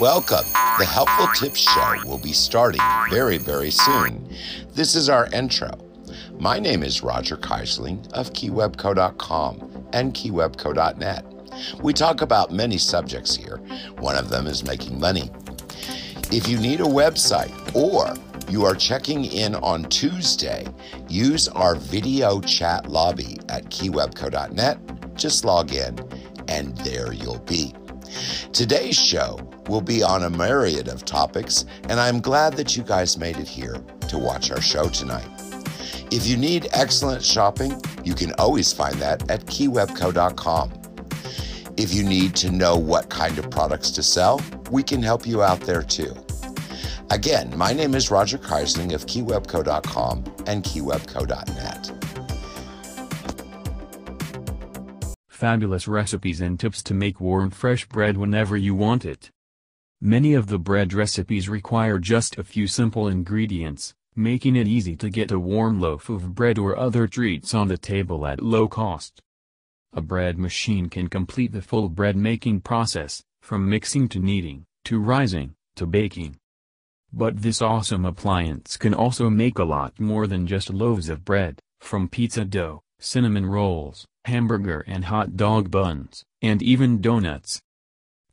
Welcome. The Helpful Tips Show will be starting very, very soon. This is our intro. My name is Roger Keyserling of KeyWebco.com and KeyWebco.net. We talk about many subjects here. One of them is making money. If you need a website or you are checking in on Tuesday, use our video chat lobby at keywebco.net. Just log in, and there you'll be. Today's show will be on a myriad of topics, and I'm glad that you guys made it here to watch our show tonight. If you need excellent shopping, you can always find that at keywebco.com. If you need to know what kind of products to sell, we can help you out there too. Again, my name is Roger Keyserling of keywebco.com and keywebco.net. Fabulous recipes and tips to make warm fresh bread whenever you want it. Many of the bread recipes require just a few simple ingredients, making it easy to get a warm loaf of bread or other treats on the table at low cost. A bread machine can complete the full bread making process, from mixing to kneading, to rising, to baking. But this awesome appliance can also make a lot more than just loaves of bread, from pizza dough, cinnamon rolls, hamburger and hot dog buns, and even donuts.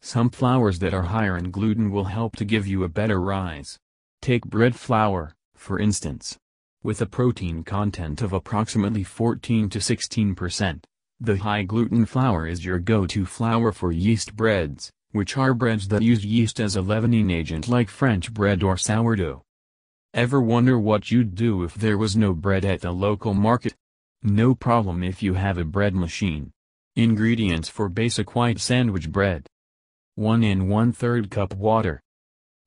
Some flours that are higher in gluten will help to give you a better rise. Take bread flour, for instance. With a protein content of approximately 14 to 16%, the high gluten flour is your go-to flour for yeast breads, which are breads that use yeast as a leavening agent like French bread or sourdough. Ever wonder what you'd do if there was no bread at the local market? No problem if you have a bread machine. Ingredients for basic white sandwich bread. 1 and 1 3rd cup water.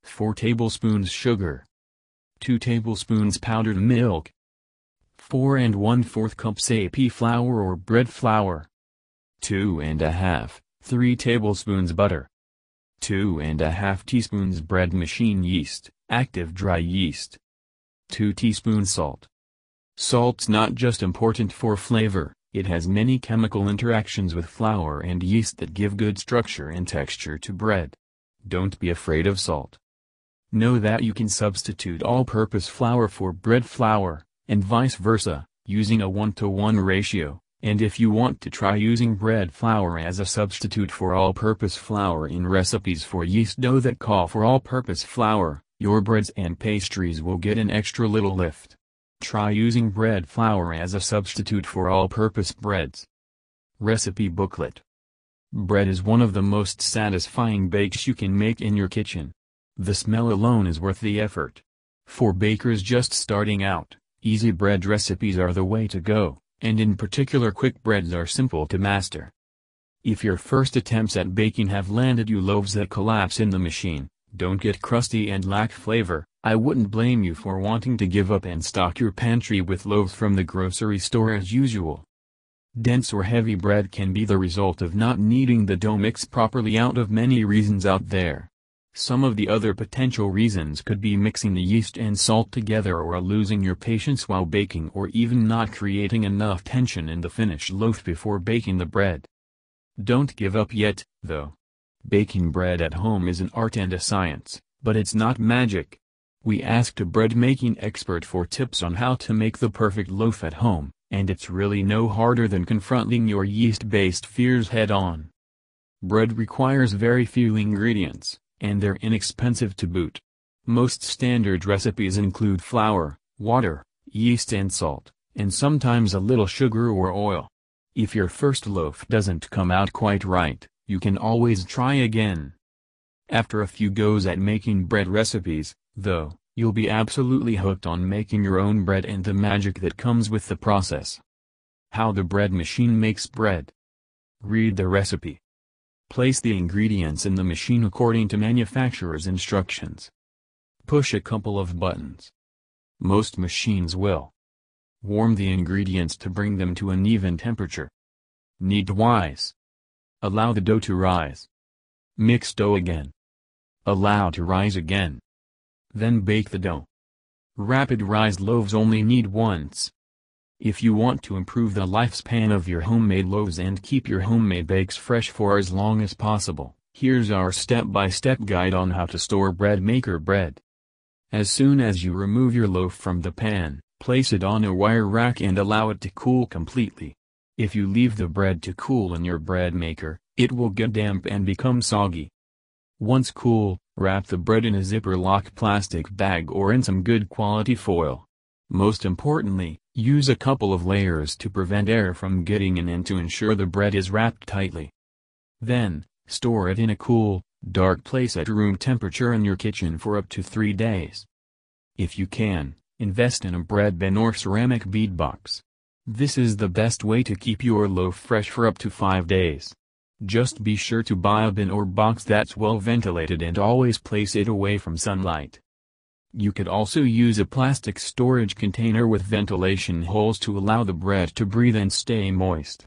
4 tablespoons sugar. 2 tablespoons powdered milk. 4 and 1 4th cups AP flour or bread flour. 2 and a half, 3 tablespoons butter. 2 and a half teaspoons bread machine yeast, active dry yeast. 2 teaspoons salt. Salt's not just important for flavor, it has many chemical interactions with flour and yeast that give good structure and texture to bread. Don't be afraid of salt. Know that you can substitute all-purpose flour for bread flour, and vice versa, using a 1-to-1 ratio, and if you want to try using bread flour as a substitute for all-purpose flour in recipes for yeast dough that call for all-purpose flour, your breads and pastries will get an extra little lift. Try using bread flour as a substitute for all-purpose breads. Recipe Booklet Bread is one of the most satisfying bakes you can make in your kitchen. The smell alone is worth the effort. For bakers just starting out, easy bread recipes are the way to go, and in particular quick breads are simple to master. If your first attempts at baking have landed you loaves that collapse in the machine, don't get crusty and lack flavor, I wouldn't blame you for wanting to give up and stock your pantry with loaves from the grocery store as usual. Dense or heavy bread can be the result of not kneading the dough mix properly out of many reasons out there. Some of the other potential reasons could be mixing the yeast and salt together or losing your patience while baking or even not creating enough tension in the finished loaf before baking the bread. Don't give up yet, though. Baking bread at home is an art and a science, but it's not magic. We asked a bread-making expert for tips on how to make the perfect loaf at home, and it's really no harder than confronting your yeast-based fears head-on. Bread requires very few ingredients, and they're inexpensive to boot. Most standard recipes include flour, water, yeast and salt, and sometimes a little sugar or oil. If your first loaf doesn't come out quite right, you can always try again. After a few goes at making bread recipes, though, you'll be absolutely hooked on making your own bread and the magic that comes with the process. How the bread machine makes bread. Read the recipe. Place the ingredients in the machine according to manufacturer's instructions. Push a couple of buttons. Most machines will. Warm the ingredients to bring them to an even temperature. Knead twice. Allow the dough to rise. Mix dough again. Allow to rise again. Then bake the dough. Rapid rise loaves only knead once. If you want to improve the lifespan of your homemade loaves and keep your homemade bakes fresh for as long as possible, Here's our step-by-step guide on how to store bread maker bread. As soon as you remove your loaf from the pan, place it on a wire rack and allow it to cool completely. If you leave the bread to cool in your bread maker, it will get damp and become soggy. Once cool, wrap the bread in a zipper lock plastic bag or in some good quality foil. Most importantly, use a couple of layers to prevent air from getting in and to ensure the bread is wrapped tightly. Then, store it in a cool, dark place at room temperature in your kitchen for up to 3 days. If you can, invest in a bread bin or ceramic bead box. This is the best way to keep your loaf fresh for up to 5 days. Just be sure to buy a bin or box that's well ventilated and always place it away from sunlight. You could also use a plastic storage container with ventilation holes to allow the bread to breathe and stay moist.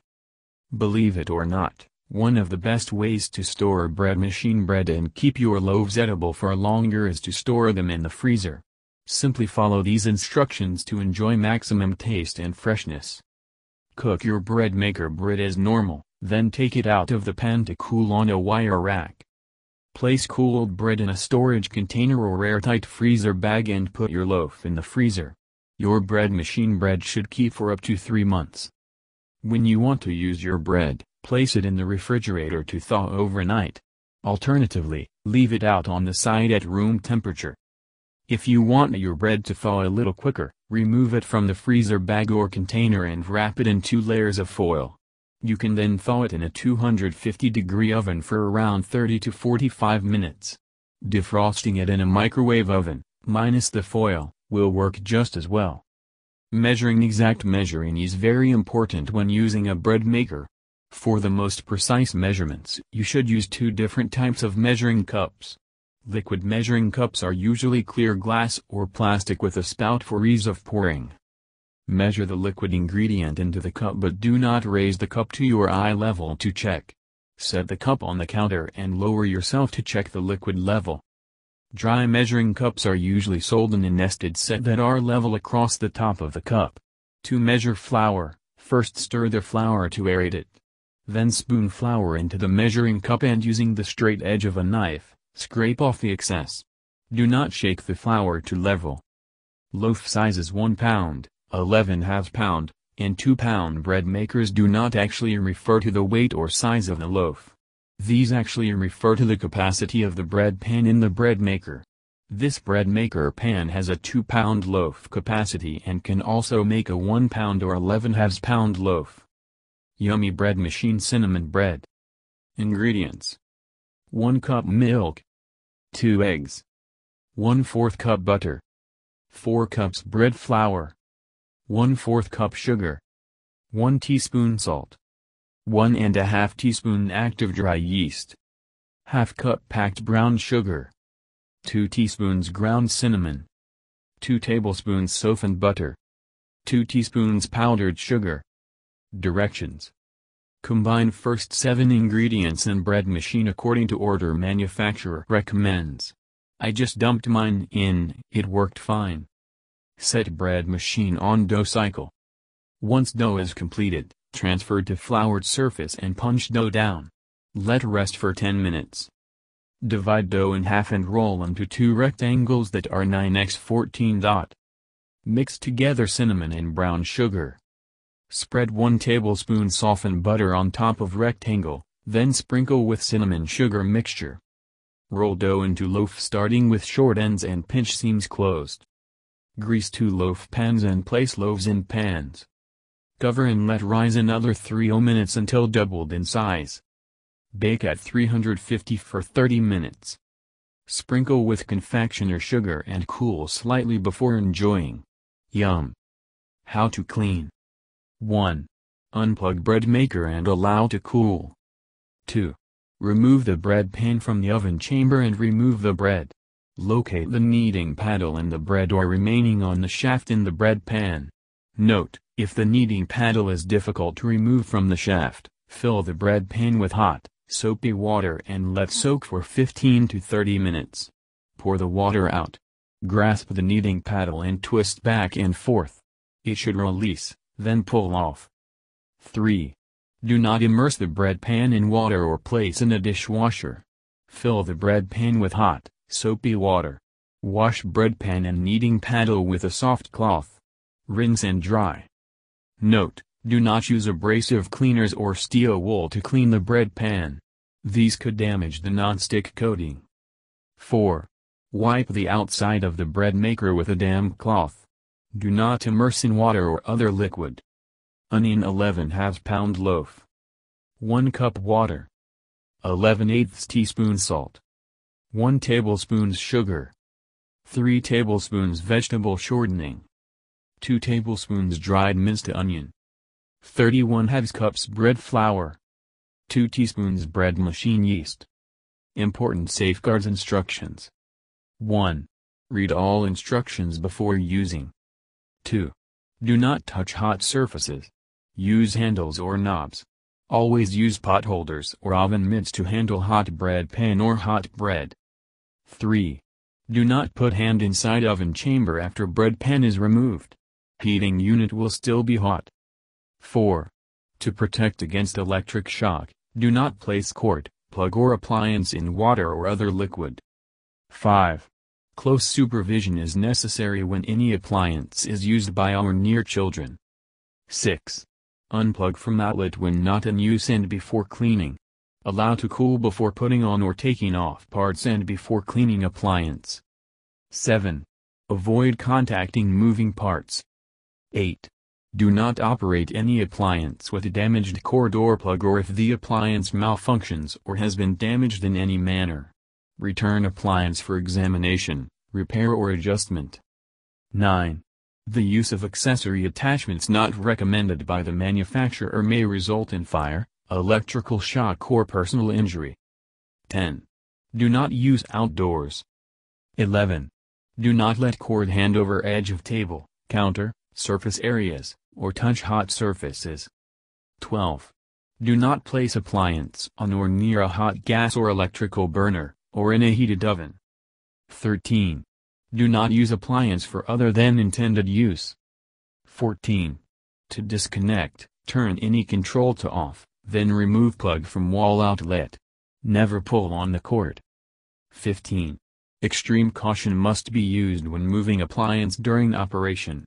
Believe it or not, one of the best ways to store bread machine bread and keep your loaves edible for longer is to store them in the freezer. Simply follow these instructions to enjoy maximum taste and freshness. Cook your bread maker bread as normal. Then take it out of the pan to cool on a wire rack. Place cooled bread in a storage container or airtight freezer bag and put your loaf in the freezer. Your bread machine bread should keep for up to 3 months. When you want to use your bread, place it in the refrigerator to thaw overnight. Alternatively, leave it out on the side at room temperature. If you want your bread to thaw a little quicker, remove it from the freezer bag or container and wrap it in two layers of foil. You can then thaw it in a 250 degree oven for around 30 to 45 minutes. Defrosting it in a microwave oven, minus the foil, will work just as well. Measuring exact measuring is very important when using a bread maker. For the most precise measurements you should use two different types of measuring cups. Liquid measuring cups are usually clear glass or plastic with a spout for ease of pouring. Measure the liquid ingredient into the cup but do not raise the cup to your eye level to check. Set the cup on the counter and lower yourself to check the liquid level. Dry measuring cups are usually sold in a nested set that are level across the top of the cup. To measure flour, first stir the flour to aerate it. Then spoon flour into the measuring cup and using the straight edge of a knife, scrape off the excess. Do not shake the flour to level. Loaf size is 1 pound. 11 half pound, and 2 pound bread makers do not actually refer to the weight or size of the loaf. These actually refer to the capacity of the bread pan in the bread maker. This bread maker pan has a 2 pound loaf capacity and can also make a 1 pound or 11 halves pound loaf. Yummy bread machine cinnamon bread. Ingredients 1 cup milk, 2 eggs, 1 4th cup butter, 4 cups bread flour. 1 4th cup sugar, 1 teaspoon salt, 1 and a half teaspoon active dry yeast, half cup packed brown sugar, 2 teaspoons ground cinnamon, 2 tablespoons softened butter, 2 teaspoons powdered sugar. Directions Combine first 7 ingredients in bread machine according to order manufacturer recommends. I just dumped mine in, it worked fine. Set bread machine on dough cycle. Once dough is completed, transfer to floured surface and punch dough down. Let rest for 10 minutes. Divide dough in half and roll into two rectangles that are 9x14 dot. Mix together cinnamon and brown sugar. Spread 1 tablespoon softened butter on top of rectangle, then sprinkle with cinnamon sugar mixture. Roll dough into loaf starting with short ends and pinch seams closed. Grease two loaf pans and place loaves in pans. Cover and let rise another 3 minutes until doubled in size. Bake at 350 for 30 minutes. Sprinkle with confectioner sugar and cool slightly before enjoying. Yum! How to clean 1. Unplug bread maker and allow to cool. 2. Remove the bread pan from the oven chamber and remove the bread. Locate the kneading paddle in the bread or remaining on the shaft in the bread pan. Note, if the kneading paddle is difficult to remove from the shaft, fill the bread pan with hot, soapy water and let soak for 15 to 30 minutes. Pour the water out. Grasp the kneading paddle and twist back and forth. It should release, then pull off. 3. Do not immerse the bread pan in water or place in a dishwasher. Fill the bread pan with hot, soapy water. Wash bread pan and kneading paddle with a soft cloth. Rinse and dry. Note, do not use abrasive cleaners or steel wool to clean the bread pan. These could damage the non-stick coating. 4. Wipe the outside of the bread maker with a damp cloth. Do not immerse in water or other liquid. Onion 11 half pound loaf. 1 cup water. 11 eighths teaspoon salt. 1 tablespoon sugar. 3 tablespoons vegetable shortening. 2 tablespoons dried minced onion. 31 halves cups bread flour. 2 teaspoons bread machine yeast. Important safeguards instructions. 1. Read all instructions before using. 2. Do not touch hot surfaces. Use handles or knobs. Always use pot holders or oven mitts to handle hot bread pan or hot bread. 3. Do not put hand inside oven chamber after bread pan is removed. Heating unit will still be hot. 4. To protect against electric shock, do not place cord, plug or appliance in water or other liquid. 5. Close supervision is necessary when any appliance is used by or near children. 6. Unplug from outlet when not in use and before cleaning. Allow to cool before putting on or taking off parts and before cleaning appliance. 7. Avoid contacting moving parts. 8. Do not operate any appliance with a damaged cord or plug or if the appliance malfunctions or has been damaged in any manner. Return appliance for examination, repair or adjustment. 9. The use of accessory attachments not recommended by the manufacturer may result in fire, electrical shock or personal injury. 10. Do not use outdoors. 11. Do not let cord hand over edge of table, counter, surface areas, or touch hot surfaces. 12. Do not place appliance on or near a hot gas or electrical burner, or in a heated oven. 13. Do not use appliance for other than intended use. 14. To disconnect, turn any control to off, then remove plug from wall outlet. Never pull on the cord. 15. Extreme caution must be used when moving appliance during operation.